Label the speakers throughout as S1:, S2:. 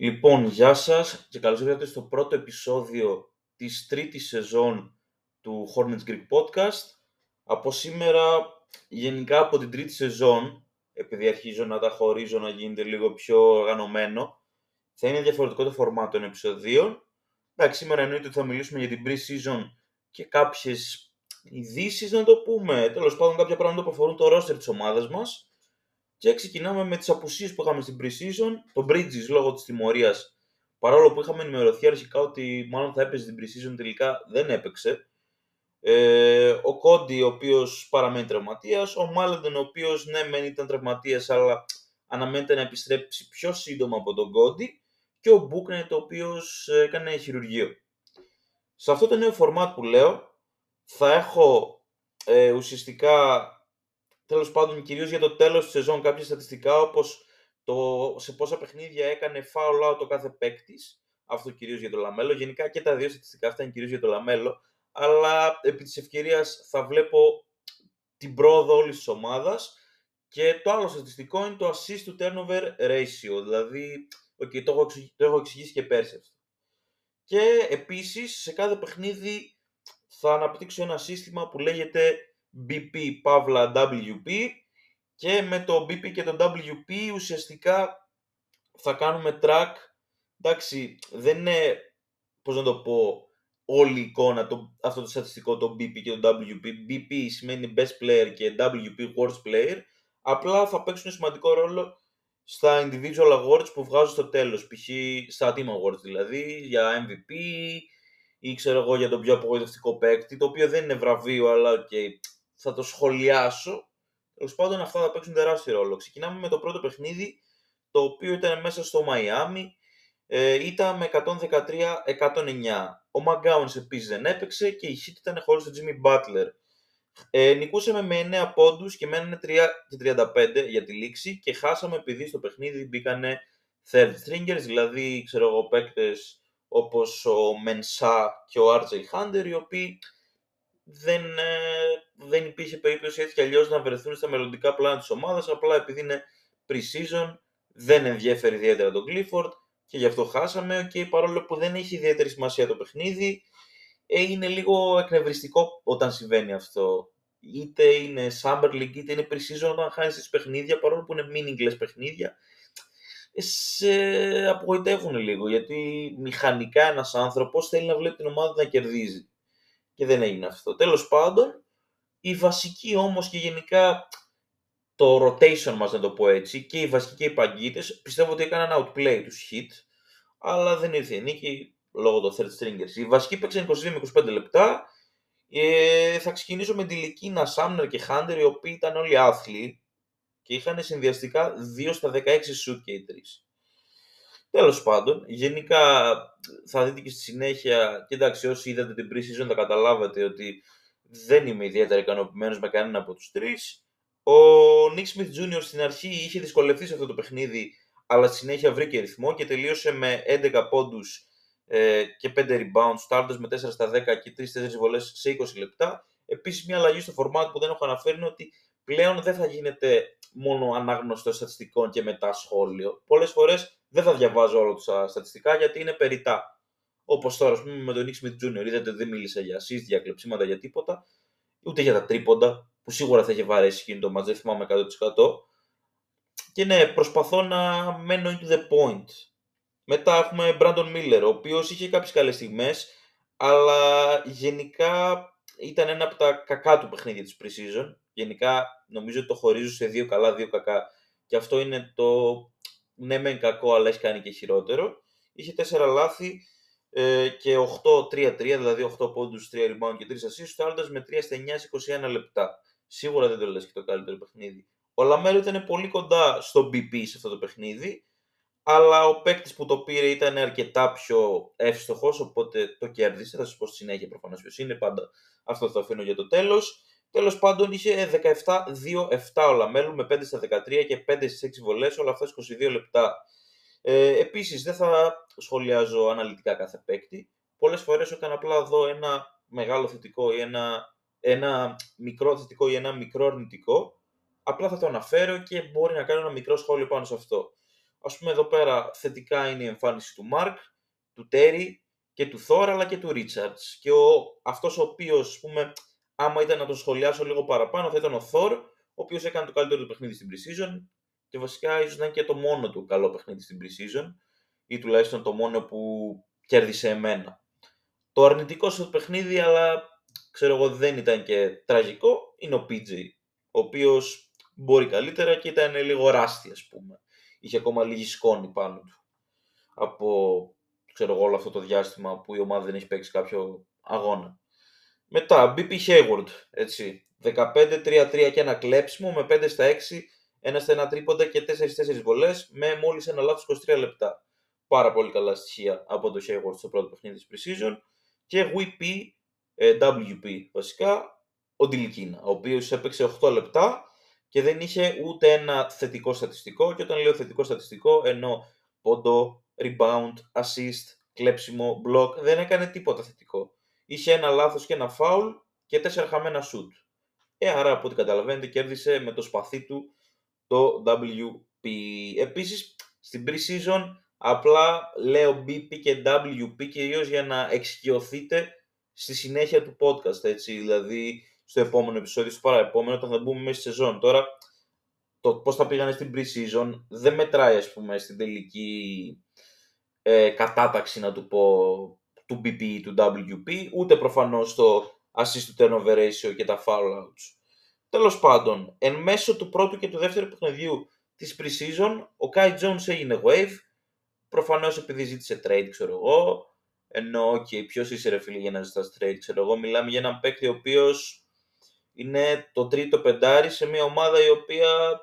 S1: Λοιπόν, γεια σας και καλώς ήρθατε στο πρώτο επεισόδιο της τρίτης σεζόν του Hornets Greek Podcast. Από σήμερα, γενικά από την τρίτη σεζόν, επειδή αρχίζω να τα χωρίζω να γίνεται λίγο πιο οργανωμένο, θα είναι διαφορετικό το φορμάτ των επεισοδίων. Εντάξει, σήμερα εννοείται ότι θα μιλήσουμε για την pre-season και κάποιες ειδήσεις να το πούμε. Τέλος πάντων, κάποια πράγματα που αφορούν το roster της ομάδας μας. Και ξεκινάμε με τις απουσίες που είχαμε στην pre-season. Το Bridges λόγω της τιμωρίας, παρόλο που είχαμε ενημερωθεί αρχικά ότι μάλλον θα έπαιζε στην pre-season, τελικά δεν έπαιξε. Ε, ο Κόντι, ο οποίος παραμένει τραυματίας. Ο Μάλεντον, ο οποίος ναι, μεν ήταν τραυματίας, αλλά αναμένεται να επιστρέψει πιο σύντομα από τον Κόντι. Και ο Μπούκνετ, ο οποίος έκανε χειρουργείο. Σε αυτό το νέο format που λέω, θα έχω ε, ουσιαστικά τέλος πάντων κυρίως για το τέλος της σεζόν κάποια στατιστικά όπως το σε πόσα παιχνίδια έκανε foul out ο κάθε παίκτης. Αυτό κυρίως για το Λαμέλο. Γενικά και τα δύο στατιστικά αυτά είναι κυρίως για το Λαμέλο. Αλλά επί της ευκαιρίας θα βλέπω την πρόοδο όλης της ομάδας. Και το άλλο στατιστικό είναι το assist to turnover ratio. Δηλαδή, okay, το, έχω, το έχω εξηγήσει και πέρσι αυτό. Και επίσης σε κάθε παιχνίδι θα αναπτύξω ένα σύστημα που λέγεται BP Παύλα WP και με το BP και το WP ουσιαστικά θα κάνουμε track. Εντάξει δεν είναι πώς να το πω όλη η εικόνα το, αυτό το στατιστικό το BP και το WP BP σημαίνει best player και WP worst player. Απλά θα παίξουν σημαντικό ρόλο στα individual awards που βγάζουν στο τέλος π.χ. στα team awards δηλαδή για MVP ή ξέρω εγώ για τον πιο απογοητευτικό παίκτη το οποίο δεν είναι βραβείο αλλά και θα το σχολιάσω. Τέλος πάντων, αυτά θα παίξουν τεράστιο ρόλο. Ξεκινάμε με το πρώτο παιχνίδι, το οποίο ήταν μέσα στο Μαϊάμι. Ε, ήταν με 113-109. Ο Μαγκάουνς επίσης δεν έπαιξε και η Heat ήταν χωρίς τον Jimmy Butler. Ε, νικούσαμε με 9 πόντους και μένανε 3 35 για τη λήξη και χάσαμε επειδή στο παιχνίδι μπήκανε third stringers, δηλαδή ξέρω εγώ παίκτες όπως ο Μενσά και ο RJ Hunter, οι οποίοι δεν, ε, δεν υπήρχε περίπτωση έτσι κι αλλιώς να βρεθούν στα μελλοντικά πλάνα της ομάδας. Απλά επειδή είναι pre-season, δεν ενδιαφέρει ιδιαίτερα τον Clifford και γι' αυτό χάσαμε. Και παρόλο που δεν έχει ιδιαίτερη σημασία το παιχνίδι, ε, είναι λίγο εκνευριστικό όταν συμβαίνει αυτό. Είτε είναι Summer League, είτε είναι pre-season όταν χάνεις τις παιχνίδια, παρόλο που είναι meaningless παιχνίδια. Ε, σε απογοητεύουν λίγο γιατί μηχανικά ένας άνθρωπος θέλει να βλέπει την ομάδα να κερδίζει και δεν έγινε αυτό. Τέλος πάντων, η βασική όμως και γενικά το rotation μας να το πω έτσι και οι βασικοί και οι παγκίτες πιστεύω ότι έκαναν outplay τους hit αλλά δεν ήρθε η νίκη λόγω των third stringers. Οι βασικοί παίξαν 22 με 25 λεπτά ε, θα ξεκινήσω με τη Λικίνα, Σάμνερ και Χάντερ οι οποίοι ήταν όλοι άθλοι και είχαν συνδυαστικά 2 στα 16 shoot και οι 3. Τέλος πάντων, γενικά θα δείτε και στη συνέχεια, και εντάξει, όσοι είδατε την pre-season θα καταλάβατε ότι δεν είμαι ιδιαίτερα ικανοποιημένος με κανένα από τους τρεις. Ο Nick Smith Jr. στην αρχή είχε δυσκολευτεί σε αυτό το παιχνίδι, αλλά στη συνέχεια βρήκε ρυθμό και τελείωσε με 11 πόντους ε, και 5 rebounds, στάρτε με 4 στα 10 και 3-4 βολές σε 20 λεπτά. Επίσης, μια αλλαγή στο format που δεν έχω αναφέρει είναι ότι πλέον δεν θα γίνεται μόνο ανάγνωστο στατιστικών και μετά σχόλιο. Πολλές φορές δεν θα διαβάζω όλα τα στατιστικά γιατί είναι περιτά. Όπως τώρα, ας πούμε, με τον Nick Smith Jr. Είδατε δεν μίλησα για assist, για κλεψίματα, για τίποτα, ούτε για τα τρίποντα, που σίγουρα θα είχε βαρέσει εκείνο το μαζί, θυμάμαι 100%. Και ναι, προσπαθώ να μένω into the point. Μετά έχουμε Brandon Miller, ο οποίος είχε κάποιες καλές στιγμές, αλλά γενικά ήταν ένα από τα κακά του παιχνίδια της pre-season. Γενικά νομίζω ότι το χωρίζω σε δύο καλά, δύο κακά. Και αυτό είναι το ναι μεν κακό αλλά έχει κάνει και χειρότερο. Είχε 4 λάθη ε, και 8-3-3, δηλαδή 8 πόντους, 3 rebound και 3 assists, φτάνοντας με 3 στα 9 21 λεπτά. Σίγουρα δεν το λες και το καλύτερο παιχνίδι. Ο Λαμέλο ήταν πολύ κοντά στο MVP σε αυτό το παιχνίδι, αλλά ο παίκτης που το πήρε ήταν αρκετά πιο εύστοχος, οπότε το κέρδισε. Θα σας πω στη συνέχεια προφανώς ποιος είναι. Πάντα αυτό θα το αφήνω για το τέλος. Τέλος πάντων είχε 17-2-7 ο Λαμέλου με 5 στα 13 και 5 στις 6 βολές, όλα αυτά 22 λεπτά. Ε, Επίσης, δεν θα σχολιάζω αναλυτικά κάθε παίκτη. Πολλές φορές όταν απλά δω ένα μεγάλο θετικό ή ένα, ένα μικρό θετικό ή ένα μικρό αρνητικό, απλά θα το αναφέρω και μπορεί να κάνω ένα μικρό σχόλιο πάνω σε αυτό. Ας πούμε εδώ πέρα θετικά είναι η εμφάνιση του Μάρκ, του Τέρι και του Θόρ αλλά και του Ρίτσαρτς. Και ο, αυτός ο οποίος, ας πούμε, άμα ήταν να τον σχολιάσω λίγο παραπάνω, θα ήταν ο Θόρ, ο οποίος έκανε το καλύτερο του παιχνίδι στην Precision και βασικά ίσως να είναι και το μόνο του καλό παιχνίδι στην Precision ή τουλάχιστον το μόνο που κέρδισε εμένα. Το αρνητικό στο παιχνίδι, αλλά ξέρω εγώ δεν ήταν και τραγικό, είναι ο PJ, ο οποίος μπορεί καλύτερα και ήταν λίγο ράστη ας πούμε. Είχε ακόμα λίγη σκόνη πάνω του. Από ξέρω εγώ όλο αυτό το διάστημα που η ομάδα δεν έχει παίξει κάποιο αγώνα. Μετά, BP Hayward, έτσι. 15-3-3 και ένα κλέψιμο με 5 στα 6, ένα στα ένα τρίποντα και 4-4 βολές με μόλις ένα λάθος 23 λεπτά. Πάρα πολύ καλά στοιχεία από το Hayward στο πρώτο παιχνίδι της Precision. Και WP, ε, WP βασικά, ο Ντιλικίνα, ο οποίος έπαιξε 8 λεπτά και δεν είχε ούτε ένα θετικό στατιστικό και όταν λέω θετικό στατιστικό ενώ πόντο, rebound, assist, κλέψιμο, block, δεν έκανε τίποτα θετικό. Είχε ένα λάθος και ένα foul και τέσσερα χαμένα shoot. Ε, άρα από ό,τι καταλαβαίνετε κέρδισε με το σπαθί του το WP. Επίσης στην pre-season απλά λέω BP και WP κυρίω για να εξοικειωθείτε στη συνέχεια του podcast, έτσι, δηλαδή στο επόμενο επεισόδιο, στο παραεπόμενο, όταν θα μπούμε μέσα στη σεζόν. Τώρα, το πώς θα πήγανε στην pre-season δεν μετράει, ας πούμε, στην τελική ε, κατάταξη, να του πω, του BP ή του WP, ούτε προφανώς το assist to turnover ratio και τα foul outs. Τέλος πάντων, εν μέσω του πρώτου και του δεύτερου παιχνιδιού της pre-season, ο Kai Jones έγινε wave, προφανώς επειδή ζήτησε trade, ξέρω εγώ, ενώ, ok, ποιος είσαι ρε φίλε για να ζητάς trade, ξέρω εγώ, μιλάμε για έναν παίκτη ο οποίος είναι το τρίτο πεντάρι σε μια ομάδα η οποία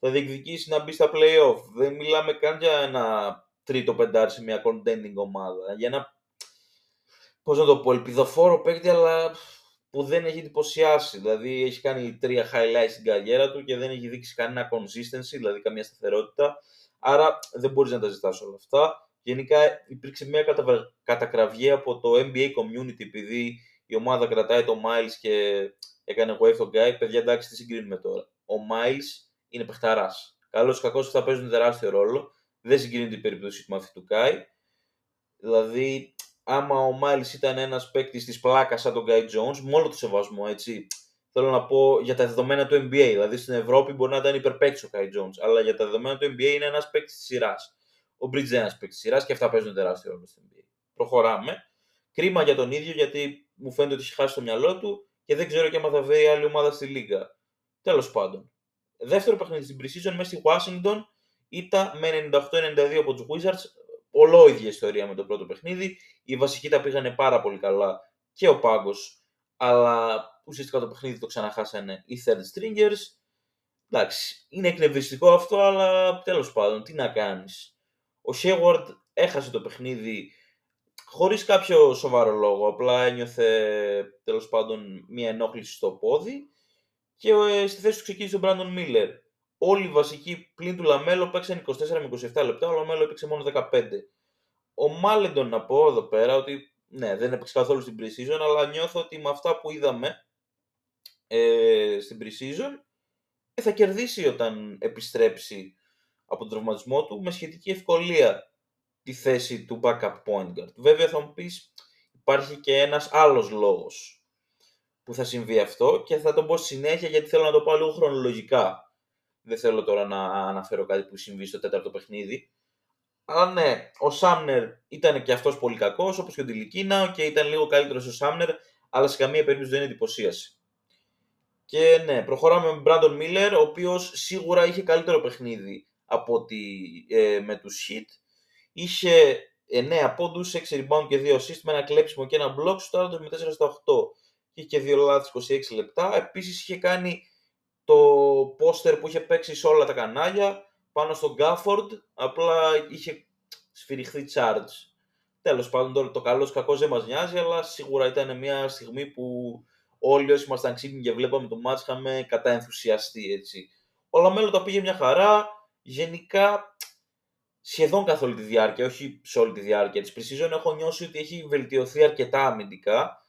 S1: θα διεκδικήσει να μπει στα play-off. Δεν μιλάμε καν για ένα τρίτο πεντάρι σε μια contending ομάδα. Για ένα, πώς να το πω, ελπιδοφόρο παίκτη, αλλά που δεν έχει εντυπωσιάσει. Δηλαδή έχει κάνει τρία highlights στην καριέρα του και δεν έχει δείξει κανένα consistency, δηλαδή καμία σταθερότητα. Άρα δεν μπορείς να τα ζητάς όλα αυτά. Γενικά υπήρξε μια κατακραυγή από το NBA community επειδή η ομάδα κρατάει το Miles και έκανε wave τον Guy. Παιδιά, εντάξει, τι συγκρίνουμε τώρα. Ο Miles είναι παιχταράς. Καλό ή κακό θα παίζουν τεράστιο ρόλο. Δεν συγκρίνεται η περίπτωση του αυτή του Guy. Δηλαδή, άμα ο Miles ήταν ένας παίκτης της πλάκας σαν τον Guy Jones, με όλο το σεβασμό, έτσι. Θέλω να πω για τα δεδομένα του NBA. Δηλαδή στην Ευρώπη μπορεί να ήταν υπερπαίκτης ο Guy Jones, αλλά για τα δεδομένα του NBA είναι ένας παίκτης της σειράς. Ο Bridge είναι ένας παίκτης της σειράς και αυτά παίζουν τεράστιο ρόλο στο NBA. Προχωράμε. Κρίμα για τον ίδιο γιατί μου φαίνεται ότι έχει χάσει το μυαλό του και δεν ξέρω και αν θα βρει άλλη ομάδα στη Λίγκα. Τέλος πάντων. Δεύτερο παιχνίδι στην Precision μέσα στη Washington ήταν με 98-92 από τους Wizards. Ολόιδια ιστορία με το πρώτο παιχνίδι. Οι βασικοί τα πήγανε πάρα πολύ καλά και ο Πάγκος, αλλά ουσιαστικά το παιχνίδι το ξαναχάσανε οι third stringers. Εντάξει, είναι εκνευριστικό αυτό, αλλά τέλος πάντων, τι να κάνεις. Ο Hayward έχασε το παιχνίδι χωρίς κάποιο σοβαρό λόγο, απλά ένιωθε τέλος πάντων μία ενόχληση στο πόδι και ε, στη θέση του ξεκίνησε ο Μπράντον Μίλλερ. Όλοι οι βασικοί πλην του Λαμέλο παίξαν 24 με 27 λεπτά, ο Λαμέλο έπαιξε μόνο 15. Ο Μάλεντον να πω εδώ πέρα ότι ναι, δεν έπαιξε καθόλου στην pre-season, αλλά νιώθω ότι με αυτά που είδαμε ε, στην pre-season ε, θα κερδίσει όταν επιστρέψει από τον τραυματισμό του με σχετική ευκολία τη θέση του backup point guard. Βέβαια θα μου πεις υπάρχει και ένας άλλος λόγος που θα συμβεί αυτό και θα τον πω συνέχεια γιατί θέλω να το πάω λίγο χρονολογικά. Δεν θέλω τώρα να αναφέρω κάτι που συμβεί στο τέταρτο παιχνίδι. Αλλά ναι, ο Σάμνερ ήταν και αυτός πολύ κακός, όπως και ο Τιλικίνα και ήταν λίγο καλύτερος ο Σάμνερ, αλλά σε καμία περίπτωση δεν εντυπωσίασε. Και ναι, προχωράμε με Μπράντον Μίλλερ, ο οποίος σίγουρα είχε καλύτερο παιχνίδι από ότι ε, με τους Heat είχε 9 πόντους, 6 rebound και 2 assist με ένα κλέψιμο και ένα block στο με 4 στα 8. Είχε και 2 λάθη 26 λεπτά. Επίσης είχε κάνει το πόστερ που είχε παίξει σε όλα τα κανάλια πάνω στον Gafford. Απλά είχε σφυριχθεί charge. Τέλος πάντων, τώρα το καλό κακό δεν μας νοιάζει, αλλά σίγουρα ήταν μια στιγμή που όλοι όσοι ήμασταν ξύπνοι και βλέπαμε το ματς είχαμε κατά ενθουσιαστεί έτσι. Ο Λαμέλο τα πήγε μια χαρά. Γενικά σχεδόν καθ' όλη τη διάρκεια, όχι σε όλη τη διάρκεια της pre-season, έχω νιώσει ότι έχει βελτιωθεί αρκετά αμυντικά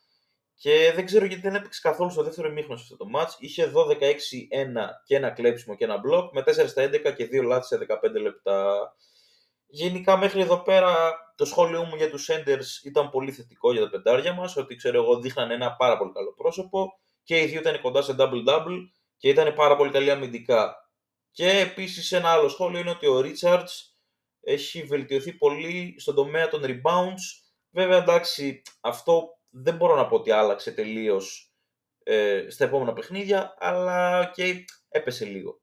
S1: Και δεν ξέρω γιατί δεν έπαιξε καθόλου στο δεύτερο ημίχρονο σε αυτό το ματς. Είχε 12-6-1 και ένα κλέψιμο και ένα μπλοκ με 4 στα 11 και 2 λάθη σε 15 λεπτά. Γενικά μέχρι εδώ πέρα το σχόλιο μου για τους Senders ήταν πολύ θετικό για τα πεντάρια μας, ότι ξέρω εγώ δείχναν ένα πάρα πολύ καλό πρόσωπο και οι δύο ήταν κοντά σε double-double και ήταν πάρα πολύ καλή αμυντικά. Και επίσης ένα άλλο σχόλιο είναι ότι ο Richards έχει βελτιωθεί πολύ στον τομέα των rebounds. Βέβαια εντάξει αυτό δεν μπορώ να πω ότι άλλαξε τελείως ε, στα επόμενα παιχνίδια, αλλά και έπεσε λίγο.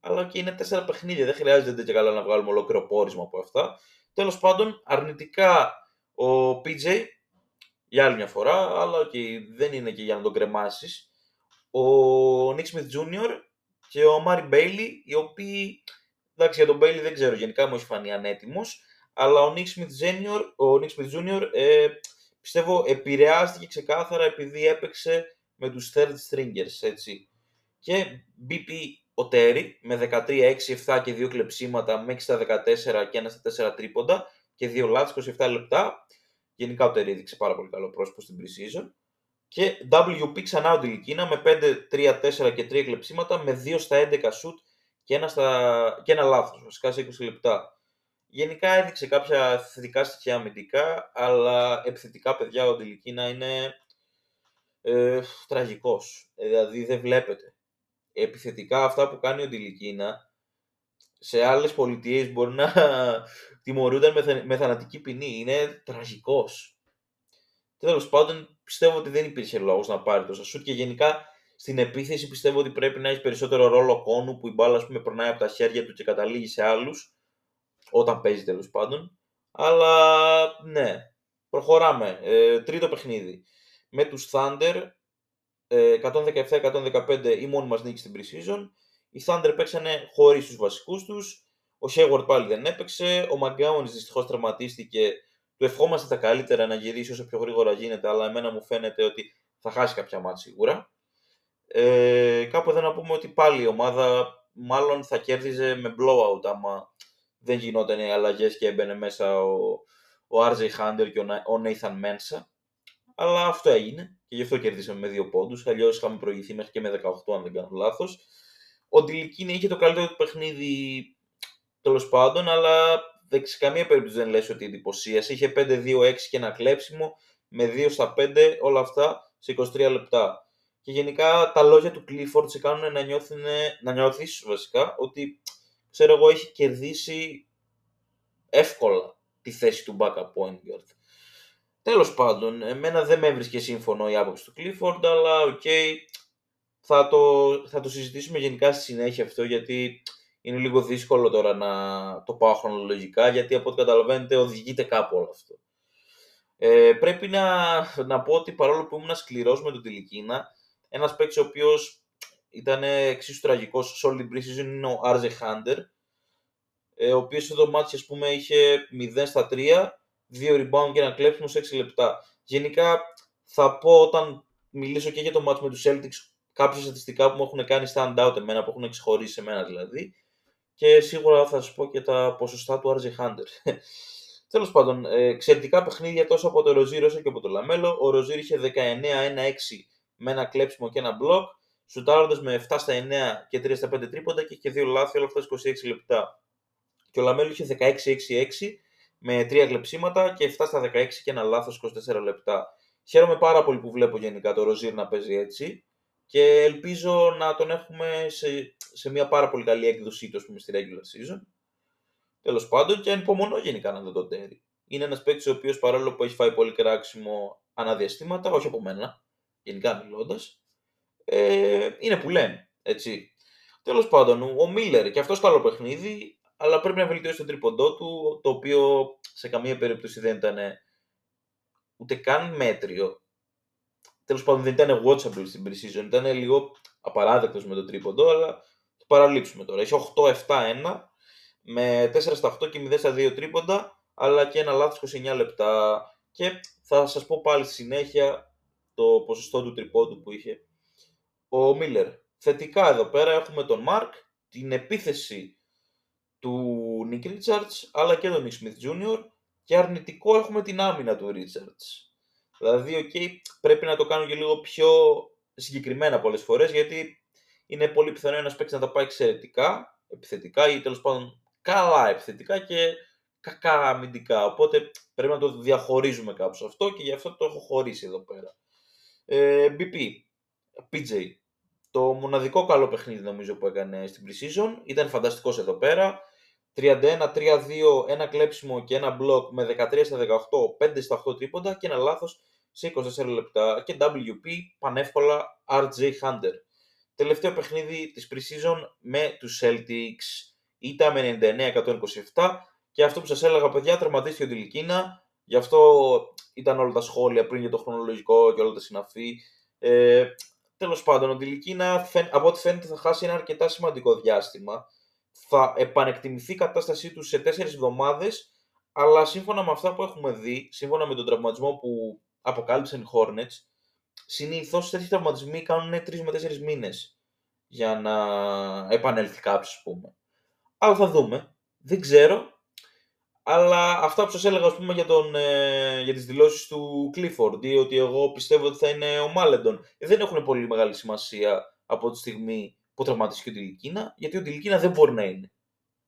S1: Αλλά και είναι τέσσερα παιχνίδια, δεν χρειάζεται και καλά να βγάλουμε ολόκληρο πόρισμα από αυτά. Τέλος πάντων, αρνητικά ο PJ, για άλλη μια φορά, αλλά και δεν είναι και για να τον κρεμάσεις, ο Nick Smith Jr. και ο Mari Bailey, οι οποίοι, εντάξει για τον Bailey δεν ξέρω, γενικά μου έχει φανεί ανέτοιμος, αλλά ο Nick Smith Jr. Ο Nick Smith Jr. Ε, πιστεύω επηρεάστηκε ξεκάθαρα επειδή έπαιξε με τους third stringers, έτσι. Και BP ο Τέρι με 13, 6, 7 και 2 κλεψίματα μέχρι στα 14 και ένα στα 4 τρίποντα και 2 λάθη 27 λεπτά. Γενικά ο Τέρι έδειξε πάρα πολύ καλό πρόσωπο στην pre-season. Και WP ξανά ο Τιλικίνα με 5, 3, 4 και 3 κλεψίματα με 2 στα 11 shoot και ένα, στα... και ένα λάθος, βασικά σε 20 λεπτά. Γενικά έδειξε κάποια θετικά στοιχεία αμυντικά, αλλά επιθετικά παιδιά ο Ντιλικίνα είναι ε, τραγικός. Ε, δηλαδή δεν βλέπετε. Επιθετικά αυτά που κάνει ο Ντιλικίνα σε άλλες πολιτείες μπορεί να τιμωρούνταν με, με θανατική ποινή. Είναι τραγικός. Τέλος πάντων, πιστεύω ότι δεν υπήρχε λόγος να πάρει τόσα σουτ και γενικά στην επίθεση πιστεύω ότι πρέπει να έχει περισσότερο ρόλο κόνου που η μπάλα ας πούμε, περνάει από τα χέρια του και καταλήγει σε άλλους όταν παίζει τέλος πάντων. Αλλά ναι, προχωράμε. Ε, τρίτο παιχνίδι. Με τους Thunder, 117-115 ε, η μόνη μας νίκη στην pre-season. Οι Thunder παίξανε χωρίς τους βασικούς τους. Ο Hayward πάλι δεν έπαιξε. Ο McGowan δυστυχώς τραυματίστηκε. Του ευχόμαστε τα καλύτερα να γυρίσει όσο πιο γρήγορα γίνεται, αλλά εμένα μου φαίνεται ότι θα χάσει κάποια μάτια σίγουρα. Ε, κάπου εδώ να πούμε ότι πάλι η ομάδα μάλλον θα κέρδιζε με blowout άμα δεν γινόταν οι αλλαγές και έμπαινε μέσα ο, ο RJ Hunter και ο Nathan Mensa. Αλλά αυτό έγινε και γι' αυτό κερδίσαμε με δύο πόντους. Αλλιώς είχαμε προηγηθεί μέχρι και με 18, αν δεν κάνω λάθος. Ο Ντιλικίνη είχε το καλύτερο του παιχνίδι τέλος πάντων, αλλά σε καμία περίπτωση δεν λες ότι εντυπωσίασε. Είχε 5-2-6 και ένα κλέψιμο με 2 στα 5, όλα αυτά σε 23 λεπτά. Και γενικά τα λόγια του Clifford σε κάνουν να, να νιώθεις βασικά ότι ξέρω εγώ, έχει κερδίσει εύκολα τη θέση του backup point guard. Τέλος πάντων, εμένα δεν με έβρισκε σύμφωνο η άποψη του Clifford, αλλά ok, okay, θα, το, θα το συζητήσουμε γενικά στη συνέχεια αυτό, γιατί είναι λίγο δύσκολο τώρα να το πάω χρονολογικά, γιατί από ό,τι καταλαβαίνετε οδηγείται κάπου όλο αυτό. Ε, πρέπει να, να πω ότι παρόλο που ήμουν σκληρός με τον Ντιλικίνα, ένας παίκτης ο οποίος ήταν εξίσου τραγικός σε όλη την pre είναι ο R.J. Hunter, ο οποίος στο το ματς, ας πούμε, είχε 0 στα 3, 2 rebound και ένα κλέψιμο σε 6 λεπτά. Γενικά, θα πω όταν μιλήσω και για το ματς με τους Celtics, κάποια στατιστικά που μου έχουν κάνει stand out εμένα, που έχουν ξεχωρίσει εμένα δηλαδή, και σίγουρα θα σας πω και τα ποσοστά του R.J. Hunter. Τέλος πάντων, εξαιρετικά παιχνίδια τόσο από το Ροζίρ όσο και από το Λαμέλο. Ο Ροζίρ είχε 19-1-6 με ένα κλέψιμο και ένα μπλοκ σουτάροντας με 7 στα 9 και 3 στα 5 τρίποντα και είχε 2 λάθη όλα αυτά 26 λεπτά. Και ο Λαμέλο είχε 16-6-6 με 3 κλεψίματα και 7 στα 16 και ένα λάθος 24 λεπτά. Χαίρομαι πάρα πολύ που βλέπω γενικά το Ροζίρ να παίζει έτσι και ελπίζω να τον έχουμε σε, σε μια πάρα πολύ καλή έκδοσή του στη regular season. Τέλος πάντων και ανυπομονώ γενικά να δω τον Τέρι. Είναι ένας παίκτης ο οποίος παρόλο που έχει φάει πολύ κράξιμο ανά διαστήματα, όχι από μένα, γενικά μιλώντας, ε, είναι που λένε. Έτσι. Τέλος πάντων, ο Μίλλερ και αυτό καλό παιχνίδι, αλλά πρέπει να βελτιώσει το τρίποντό του, το οποίο σε καμία περίπτωση δεν ήταν ούτε καν μέτριο. Τέλος πάντων, δεν ήταν watchable στην pre-season, ήταν λίγο απαράδεκτος με το τρίποντο, αλλά το παραλείψουμε τώρα. Έχει 8-7-1 με 4 στα 8 και 0 στα 2 τρίποντα, αλλά και ένα λάθος 29 λεπτά. Και θα σας πω πάλι στη συνέχεια το ποσοστό του τρίποντου που είχε ο Μίλλερ. Θετικά εδώ πέρα έχουμε τον Μάρκ, την επίθεση του Νίκ Ρίτσαρτς, αλλά και τον Νίκ Σμιθ Jr. και αρνητικό έχουμε την άμυνα του Ρίτσαρτς. Δηλαδή, okay, πρέπει να το κάνουν και λίγο πιο συγκεκριμένα πολλές φορές, γιατί είναι πολύ πιθανό ένας παίκτης να τα πάει εξαιρετικά, επιθετικά ή τέλος πάντων καλά επιθετικά και κακά αμυντικά. Οπότε πρέπει να το διαχωρίζουμε κάπως αυτό και γι' αυτό το έχω χωρίσει εδώ πέρα. Ε, BP, PJ. Το μοναδικό καλό παιχνίδι νομίζω που έκανε στην Precision. Ήταν φανταστικός εδώ πέρα. 31-3-2, ένα κλέψιμο και ένα μπλοκ με 13 στα 18, 5 στα 8 τρίποντα και ένα λάθος σε 24 λεπτά και WP πανεύκολα RJ Hunter. Τελευταίο παιχνίδι της Precision με τους Celtics. Ήταν με 99-127 και αυτό που σας έλεγα παιδιά τραυματίστηκε ο Τιλικίνα. Γι' αυτό ήταν όλα τα σχόλια πριν για το χρονολογικό και όλα τα συναφή. Ε, Τέλος πάντων, ο Τιλικίνα από ό,τι φαίνεται θα χάσει ένα αρκετά σημαντικό διάστημα. Θα επανεκτιμηθεί η κατάστασή του σε τέσσερις εβδομάδες, αλλά σύμφωνα με αυτά που έχουμε δει, σύμφωνα με τον τραυματισμό που αποκάλυψαν οι Hornets, συνήθως τέτοιοι τραυματισμοί κάνουν 3 με 4 μήνες για να επανέλθει κάποιος, ας πούμε. Αλλά θα δούμε. Δεν ξέρω. Αλλά αυτά που σας έλεγα ας πούμε, για, τον, ε, για τις δηλώσεις του Clifford ή ότι εγώ πιστεύω ότι θα είναι ο Μάλεντον ε, δεν έχουν πολύ μεγάλη σημασία από τη στιγμή που τραυματίστηκε ο Τιλικίνα γιατί ο Τιλικίνα δεν μπορεί να είναι.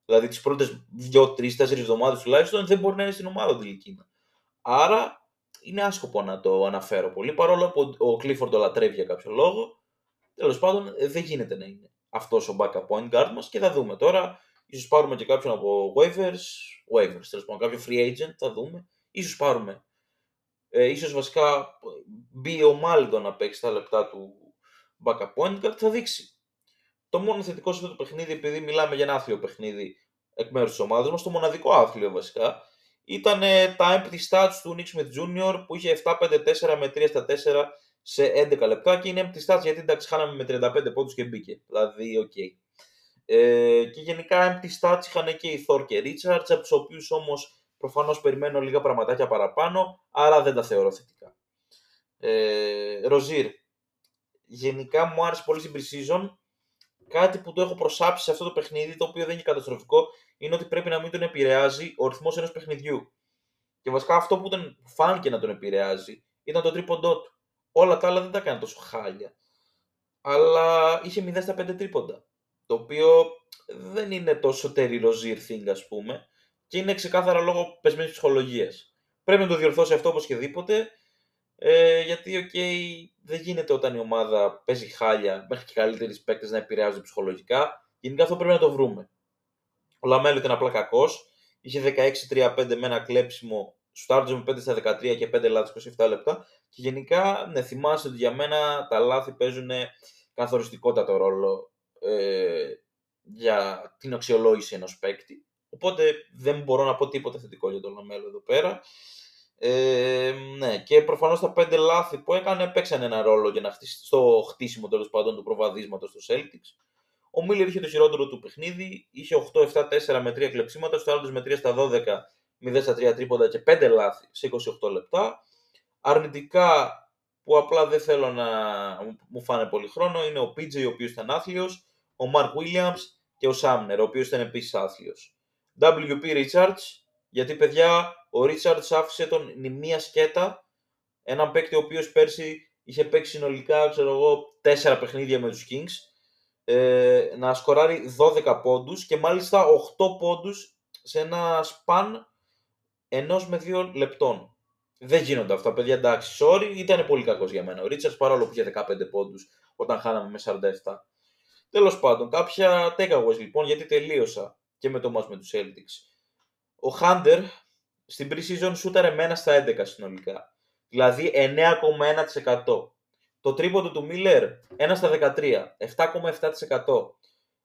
S1: Δηλαδή τις πρώτες 2, 3, 4 εβδομάδες τουλάχιστον δεν μπορεί να είναι στην ομάδα ο Τιλικίνα. Άρα είναι άσκοπο να το αναφέρω πολύ παρόλο που ο Clifford το λατρεύει για κάποιο λόγο. Τέλος πάντων ε, δεν γίνεται να είναι αυτός ο backup point guard μας και θα δούμε τώρα. Ίσως πάρουμε και κάποιον από waivers, waivers, τέλος πάντων, κάποιο free agent, θα δούμε. Ίσως πάρουμε. Ε, ίσως βασικά μπει ο Μάλντο να παίξει τα λεπτά του backup point guard, θα δείξει. Το μόνο θετικό σε αυτό το παιχνίδι, επειδή μιλάμε για ένα άθλιο παιχνίδι εκ μέρους της ομάδας μας, το μοναδικό άθλιο βασικά, ήταν τα empty stats του Nick Smith Jr. που είχε 7-5-4 με 3 στα 4 σε 11 λεπτά και είναι empty stats γιατί εντάξει χάναμε με 35 πόντους και μπήκε. Δηλαδή, ok. Okay. Ε, και γενικά empty stats είχαν και οι Thor και Richards, από τους οποίους όμως προφανώς περιμένω λίγα πραγματάκια παραπάνω, άρα δεν τα θεωρώ θετικά. Ε, Ροζίρ, γενικά μου άρεσε πολύ στην pre-season. Κάτι που το έχω προσάψει σε αυτό το παιχνίδι, το οποίο δεν είναι καταστροφικό, είναι ότι πρέπει να μην τον επηρεάζει ο ρυθμός ενός παιχνιδιού. Και βασικά αυτό που τον φάνηκε να τον επηρεάζει ήταν το τρίποντό του. Όλα τα άλλα δεν τα έκανε τόσο χάλια. Αλλά είχε 0 στα 5 τρίποντα το οποίο δεν είναι τόσο Terry Rozier thing, ας πούμε, και είναι ξεκάθαρα λόγω πεσμένης ψυχολογίας. Πρέπει να το διορθώσει αυτό οπωσδήποτε, ε, γιατί, οκ, δεν γίνεται όταν η ομάδα παίζει χάλια, μέχρι και καλύτεροι παίκτες να επηρεάζονται ψυχολογικά. Γενικά αυτό πρέπει να το βρούμε. Ο Λαμέλο ήταν απλά κακός. Είχε 16-3-5 με ένα κλέψιμο, σούταρε με 5 στα 13 και 5 λάθη 27 λεπτά. Και γενικά, ναι, θυμάστε ότι για μένα τα λάθη παίζουν καθοριστικότατο ρόλο ε, για την αξιολόγηση ενός παίκτη. Οπότε δεν μπορώ να πω τίποτα θετικό για τον Λαμέλο εδώ πέρα. Ε, ναι, και προφανώς τα πέντε λάθη που έκανε παίξαν ένα ρόλο για να χτίσει, στο χτίσιμο τέλος πάντων του προβαδίσματος των Celtics. Ο Μίλλερ είχε το χειρότερο του παιχνίδι, είχε 8-7-4 με 3 κλεψίματα, στο άλλο με 3 στα 12, 0 στα 3 τρίποντα και 5 λάθη σε 28 λεπτά. Αρνητικά που απλά δεν θέλω να μου φάνε πολύ χρόνο είναι ο PJ ο οποίος ήταν άθλιος, ο Mark Williams και ο Σάμνερ, ο οποίος ήταν επίσης άθλιος. WP Richards, γιατί παιδιά ο Richards άφησε τον νημία σκέτα, έναν παίκτη ο οποίος πέρσι είχε παίξει συνολικά, ξέρω εγώ, τέσσερα παιχνίδια με τους Kings, ε, να σκοράρει 12 πόντους και μάλιστα 8 πόντους σε ένα σπαν ενός με δύο λεπτών. Δεν γίνονται αυτά, παιδιά. Εντάξει, sorry, ήταν πολύ κακός για μένα. Ο Ρίτσαρτ παρόλο που είχε 15 πόντους όταν χάναμε με 47. Τέλος πάντων, κάποια takeaways λοιπόν, γιατί τελείωσα και με το μας με τους Celtics. Ο Χάντερ στην pre-season σούταρε με 1 στα 11 συνολικά. Δηλαδή 9,1%. Το τρίποντο του Μίλλερ 1 στα 13, 7,7%.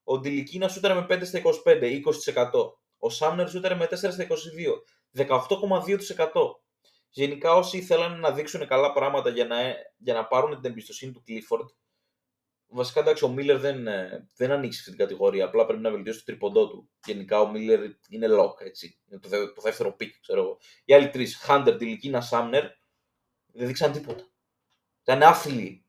S1: Ο Ντιλικίνα σούταρε με 5 στα 25, 20%. Ο Σάμνερ σούταρε με 4 στα 22, 18,2%. Γενικά όσοι ήθελαν να δείξουν καλά πράγματα για να, για να πάρουν την εμπιστοσύνη του Clifford, Βασικά εντάξει, ο Μίλλερ δεν, ε, δεν ανήκει σε αυτή την κατηγορία. Απλά πρέπει να βελτιώσει το τρίποντό του. Γενικά ο Μίλλερ είναι lock, έτσι. Είναι το, το δεύτερο pick, ξέρω εγώ. Οι άλλοι τρεις, Χάντερ, Τιλικίνα, Σάμνερ, δεν δείξαν τίποτα. Ήταν άθλοι.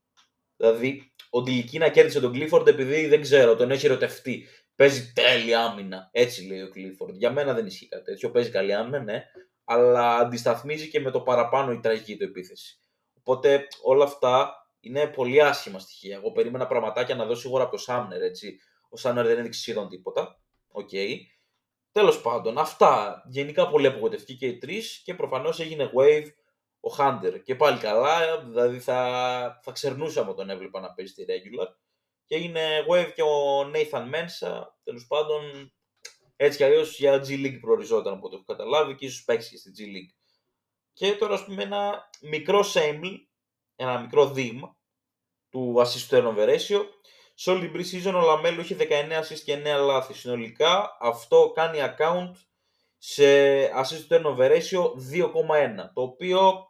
S1: Δηλαδή, ο Τιλικίνα κέρδισε τον Κλίφορντ επειδή δεν ξέρω, τον έχει ερωτευτεί. Παίζει τέλεια άμυνα. Έτσι λέει ο Κλίφορντ. Για μένα δεν ισχύει κάτι τέτοιο. Παίζει καλή άμυνα, ναι. Αλλά αντισταθμίζει και με το παραπάνω η τραγική του επίθεση. Οπότε όλα αυτά είναι πολύ άσχημα στοιχεία. Εγώ περίμενα πραγματάκια να δω σίγουρα από το Σάμνερ, έτσι. Ο Σάμνερ δεν έδειξε σχεδόν τίποτα. ΟΚ. Okay. Τέλος πάντων, αυτά. Γενικά πολύ απογοητευτικοί και οι τρεις και προφανώς έγινε waive ο Hunter. Και πάλι καλά, δηλαδή θα, θα ξερνούσαμε τον έβλεπα να παίζει τη regular. Και έγινε wave και ο Nathan Mensa, τέλος πάντων, έτσι κι αλλιώς για G League προοριζόταν από ό,τι έχω καταλάβει και ίσως παίξει και στη G League. Και τώρα, ας πούμε, ένα μικρό sample, ένα μικρό δείγμα του assist turnover ratio. Σε όλη την pre-season ο Λαμέλου είχε 19 assist και 9 λάθη. Συνολικά αυτό κάνει account σε assist turnover ratio 2,1. Το οποίο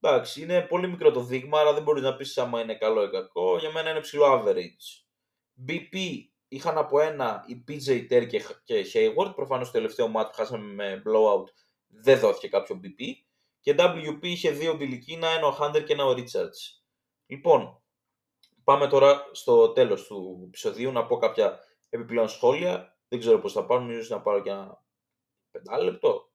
S1: εντάξει, είναι πολύ μικρό το δείγμα, αλλά δεν μπορείς να πεις άμα είναι καλό ή κακό. Για μένα είναι ψηλό average. BP είχαν από ένα η PJ Terry και Hayward. Προφανώς το τελευταίο μάτι που χάσαμε με blowout δεν δόθηκε κάποιο BP. Και WP είχε δύο Μπιλικίνα, ένα ο Hunter και ένα ο Richards. Λοιπόν, πάμε τώρα στο τέλος του επεισοδίου να πω κάποια επιπλέον σχόλια. Δεν ξέρω πώς θα πάρουν, ίσως να πάρω και ένα πεντάλεπτο,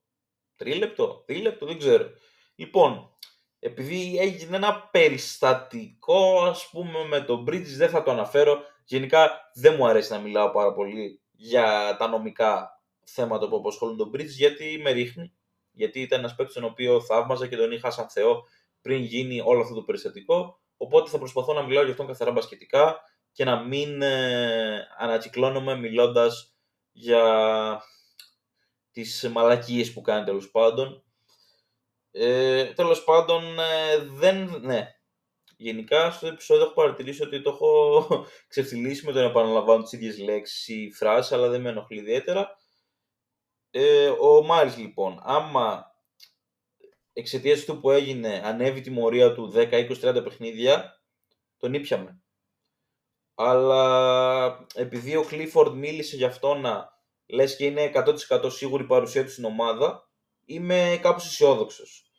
S1: τρίλεπτο, δίλεπτο, δεν ξέρω. Λοιπόν, επειδή έγινε ένα περιστατικό, ας πούμε, με το Bridges, δεν θα το αναφέρω. Γενικά δεν μου αρέσει να μιλάω πάρα πολύ για τα νομικά θέματα που απασχολούν τον Bridges, γιατί με ρίχνει. Γιατί ήταν ένας παίκτης τον οποίο θαύμαζα και τον είχα σαν Θεό πριν γίνει όλο αυτό το περιστατικό. Οπότε θα προσπαθώ να μιλάω για αυτόν καθαρά μπασκετικά και να μην ε, ανακυκλώνομαι μιλώντας για τις μαλακίες που κάνει τέλος πάντων. Ε, τέλος πάντων, ε, δεν, ναι. Γενικά, στο επεισόδιο έχω παρατηρήσει ότι το έχω ξεφτυλίσει με το να επαναλαμβάνω τις ίδιες λέξεις ή φράσεις, αλλά δεν με ενοχλεί ιδιαίτερα. Ε, ο Μάρις λοιπόν, άμα εξαιτίας του που έγινε ανέβει τη μορία του 10, 20, 30 παιχνίδια, τον ήπιαμε. Αλλά επειδή ο Clifford μίλησε για αυτό να λες και είναι 100% σίγουρη η παρουσία του στην ομάδα, είμαι κάπως αισιόδοξος.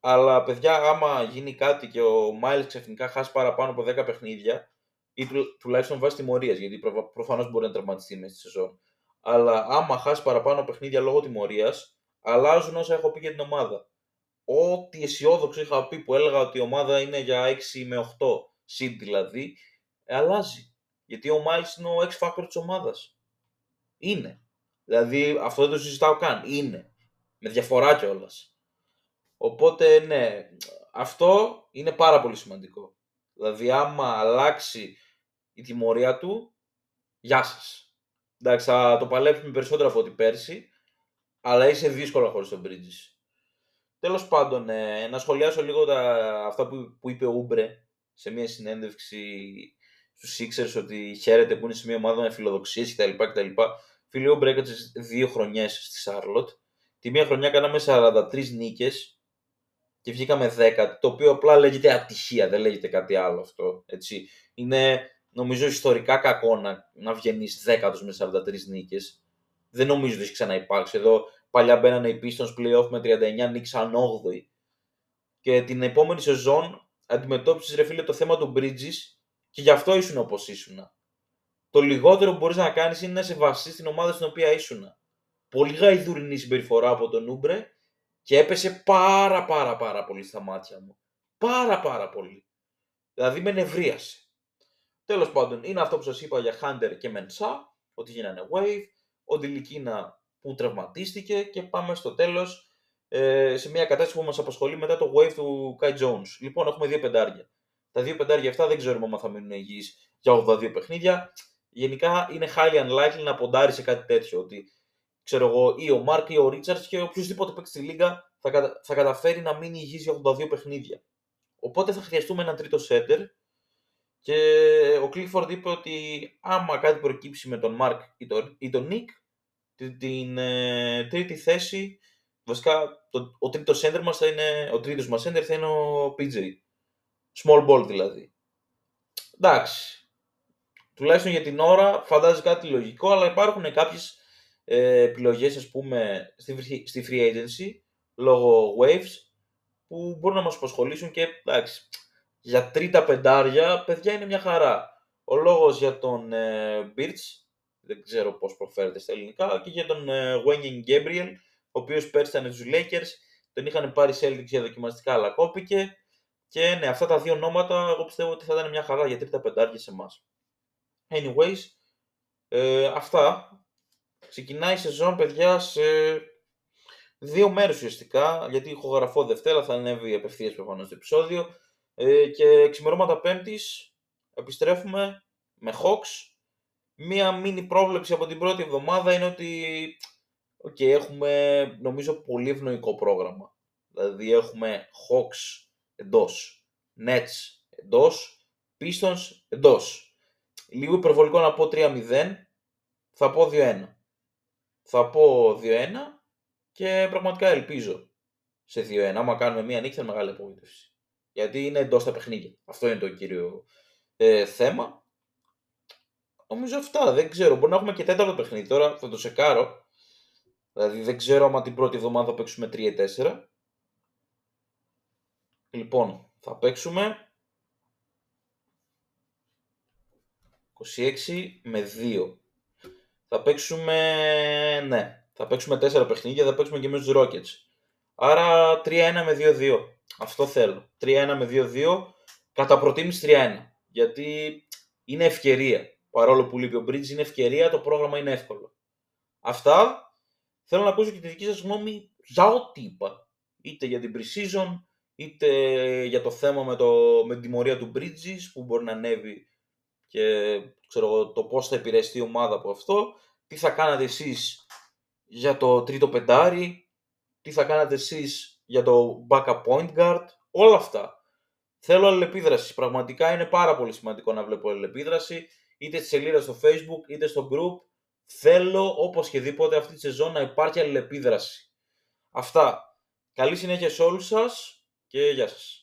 S1: Αλλά παιδιά, άμα γίνει κάτι και ο Μάιλς ξαφνικά χάσει παραπάνω από 10 παιχνίδια, ή του, τουλάχιστον βάσει τιμωρίας, γιατί προ, προφανώς μπορεί να τραυματιστεί μέσα στη σεζόν. Αλλά άμα χάσει παραπάνω παιχνίδια λόγω τιμωρίας, αλλάζουν όσα έχω πει για την ομάδα ό,τι αισιόδοξο είχα πει που έλεγα ότι η ομάδα είναι για 6 με 8 seed δηλαδή, αλλάζει. Γιατί ο Miles είναι ο X factor της ομάδας. Είναι. Δηλαδή αυτό δεν το συζητάω καν. Είναι. Με διαφορά κιόλας. Οπότε ναι, αυτό είναι πάρα πολύ σημαντικό. Δηλαδή άμα αλλάξει η τιμωρία του, γεια σας. Εντάξει, θα το παλέψουμε περισσότερο από ό,τι πέρσι, αλλά είσαι δύσκολο χωρίς τον Bridges. Τέλος πάντων, ε, να σχολιάσω λίγο τα, αυτά που, που είπε ο Ούμπρε σε μια συνέντευξη στους Sixers ότι χαίρεται που είναι σε μια ομάδα με φιλοδοξίες κτλ. κτλ. Φίλοι, ο Ούμπρε έκατσε δύο χρονιές στη Σάρλοτ. Τη μία χρονιά κάναμε 43 νίκες και βγήκαμε 10, το οποίο απλά λέγεται ατυχία, δεν λέγεται κάτι άλλο αυτό. Έτσι. Είναι νομίζω ιστορικά κακό να, να βγαίνεις δέκατος με 43 νίκες. Δεν νομίζω ότι έχει ξαναυπάρξει. Εδώ Παλιά μπαίνανε οι Pistons playoff με 39, νίξαν 8η. Και την επόμενη σεζόν αντιμετώπισες ρε φίλε το θέμα του Bridges και γι' αυτό ήσουν όπως ήσουν. Το λιγότερο που μπορείς να κάνεις είναι να σε βασίσεις στην ομάδα στην οποία ήσουν. Πολύ γαϊδουρινή συμπεριφορά από τον Ούμπρε και έπεσε πάρα πάρα πάρα πολύ στα μάτια μου. Πάρα πάρα πολύ. Δηλαδή με νευρίασε. Τέλος πάντων, είναι αυτό που σας είπα για Hunter και Mensa, ότι γίνανε wave. Ο Ντιλικίνα που τραυματίστηκε και πάμε στο τέλος ε, σε μια κατάσταση που μας απασχολεί μετά το wave του Kai Jones. Λοιπόν, έχουμε δύο πεντάρια. Τα δύο πεντάρια αυτά δεν ξέρουμε αν θα μείνουν υγιείς για 82 παιχνίδια. Γενικά είναι highly unlikely να ποντάρει σε κάτι τέτοιο. Ότι ξέρω εγώ, ή ο Μάρκ ή ο Ρίτσαρτ και οποιοδήποτε παίξει στη λίγα θα, κατα... θα καταφέρει να μείνει υγιής για 82 παιχνίδια. Οπότε θα χρειαστούμε ένα τρίτο σέντερ και ο Clifford είπε ότι άμα κάτι προκύψει με τον Μάρκ ή τον, ή τον Nick, την ε, τρίτη θέση, βασικά το, ο τρίτος center μας θα είναι, ο τρίτος μας center θα είναι ο PJ. Small ball δηλαδή. Εντάξει. Τουλάχιστον για την ώρα φαντάζει κάτι λογικό, αλλά υπάρχουν κάποιες ε, επιλογές ας πούμε στη, στη free agency λόγω waves που μπορούν να μας απασχολήσουν και εντάξει, για τρίτα πεντάρια παιδιά είναι μια χαρά. Ο λόγος για τον ε, Birch δεν ξέρω πώς προφέρεται στα ελληνικά, και για τον Wayne Gabriel, ο οποίος πέρσι ήταν στους Lakers, τον είχαν πάρει Celtics για δοκιμαστικά, αλλά κόπηκε. Και ναι, αυτά τα δύο ονόματα εγώ πιστεύω ότι θα ήταν μια χαρά για τρίτα πεντάρια σε εμάς. Anyways, ε, αυτά. Ξεκινάει η σεζόν, παιδιά, σε δύο μέρες ουσιαστικά, γιατί ηχογραφώ Δευτέρα, θα ανέβει απευθείας προφανώς το επεισόδιο. Ε, και ξημερώματα Πέμπτης επιστρέφουμε με Hawks. Μία μίνι πρόβλεψη από την πρώτη εβδομάδα είναι ότι okay, έχουμε νομίζω πολύ ευνοϊκό πρόγραμμα. Δηλαδή έχουμε Hawks εντός, Nets εντός, Pistons εντός. Λίγο υπερβολικό να πω 3-0, θα πω 2-1. Θα πω 2-1 και πραγματικά ελπίζω σε 2-1. Άμα κάνουμε μία νίκη θα είναι μεγάλη απογοήτευση. Γιατί είναι εντός τα παιχνίδια. Αυτό είναι το κύριο ε, θέμα. Νομίζω αυτά. Δεν ξέρω. Μπορεί να έχουμε και τέταρτο παιχνίδι. Τώρα θα το σεκάρω. Δηλαδή δεν ξέρω άμα την πρώτη εβδομάδα θα παίξουμε 3-4. Λοιπόν, θα παίξουμε 26 με 2. Θα παίξουμε, ναι, θα παίξουμε 4 παιχνίδια, θα παίξουμε και με τους Rockets. Άρα 3-1 με 2-2. Αυτό θέλω. 3-1 με 2-2. Κατά προτίμηση 3-1. Γιατί είναι ευκαιρία. Παρόλο που λείπει ο Bridge, είναι ευκαιρία, το πρόγραμμα είναι εύκολο. Αυτά. Θέλω να ακούσω και τη δική σας γνώμη για ό,τι είπα. Είτε για την pre-season, είτε για το θέμα με, το, με την τιμωρία του Bridges που μπορεί να ανέβει και ξέρω, το πώς θα επηρεαστεί η ομάδα από αυτό. Τι θα κάνατε εσείς για το τρίτο πεντάρι, τι θα κάνατε εσείς για το backup point guard, όλα αυτά. Θέλω αλληλεπίδραση. Πραγματικά είναι πάρα πολύ σημαντικό να βλέπω αλληλεπίδραση, είτε στη σελίδα στο facebook, είτε στο group. Θέλω όπως και δίποτε αυτή τη σεζόν να υπάρχει αλληλεπίδραση. Αυτά. Καλή συνέχεια σε όλους σας και γεια σας.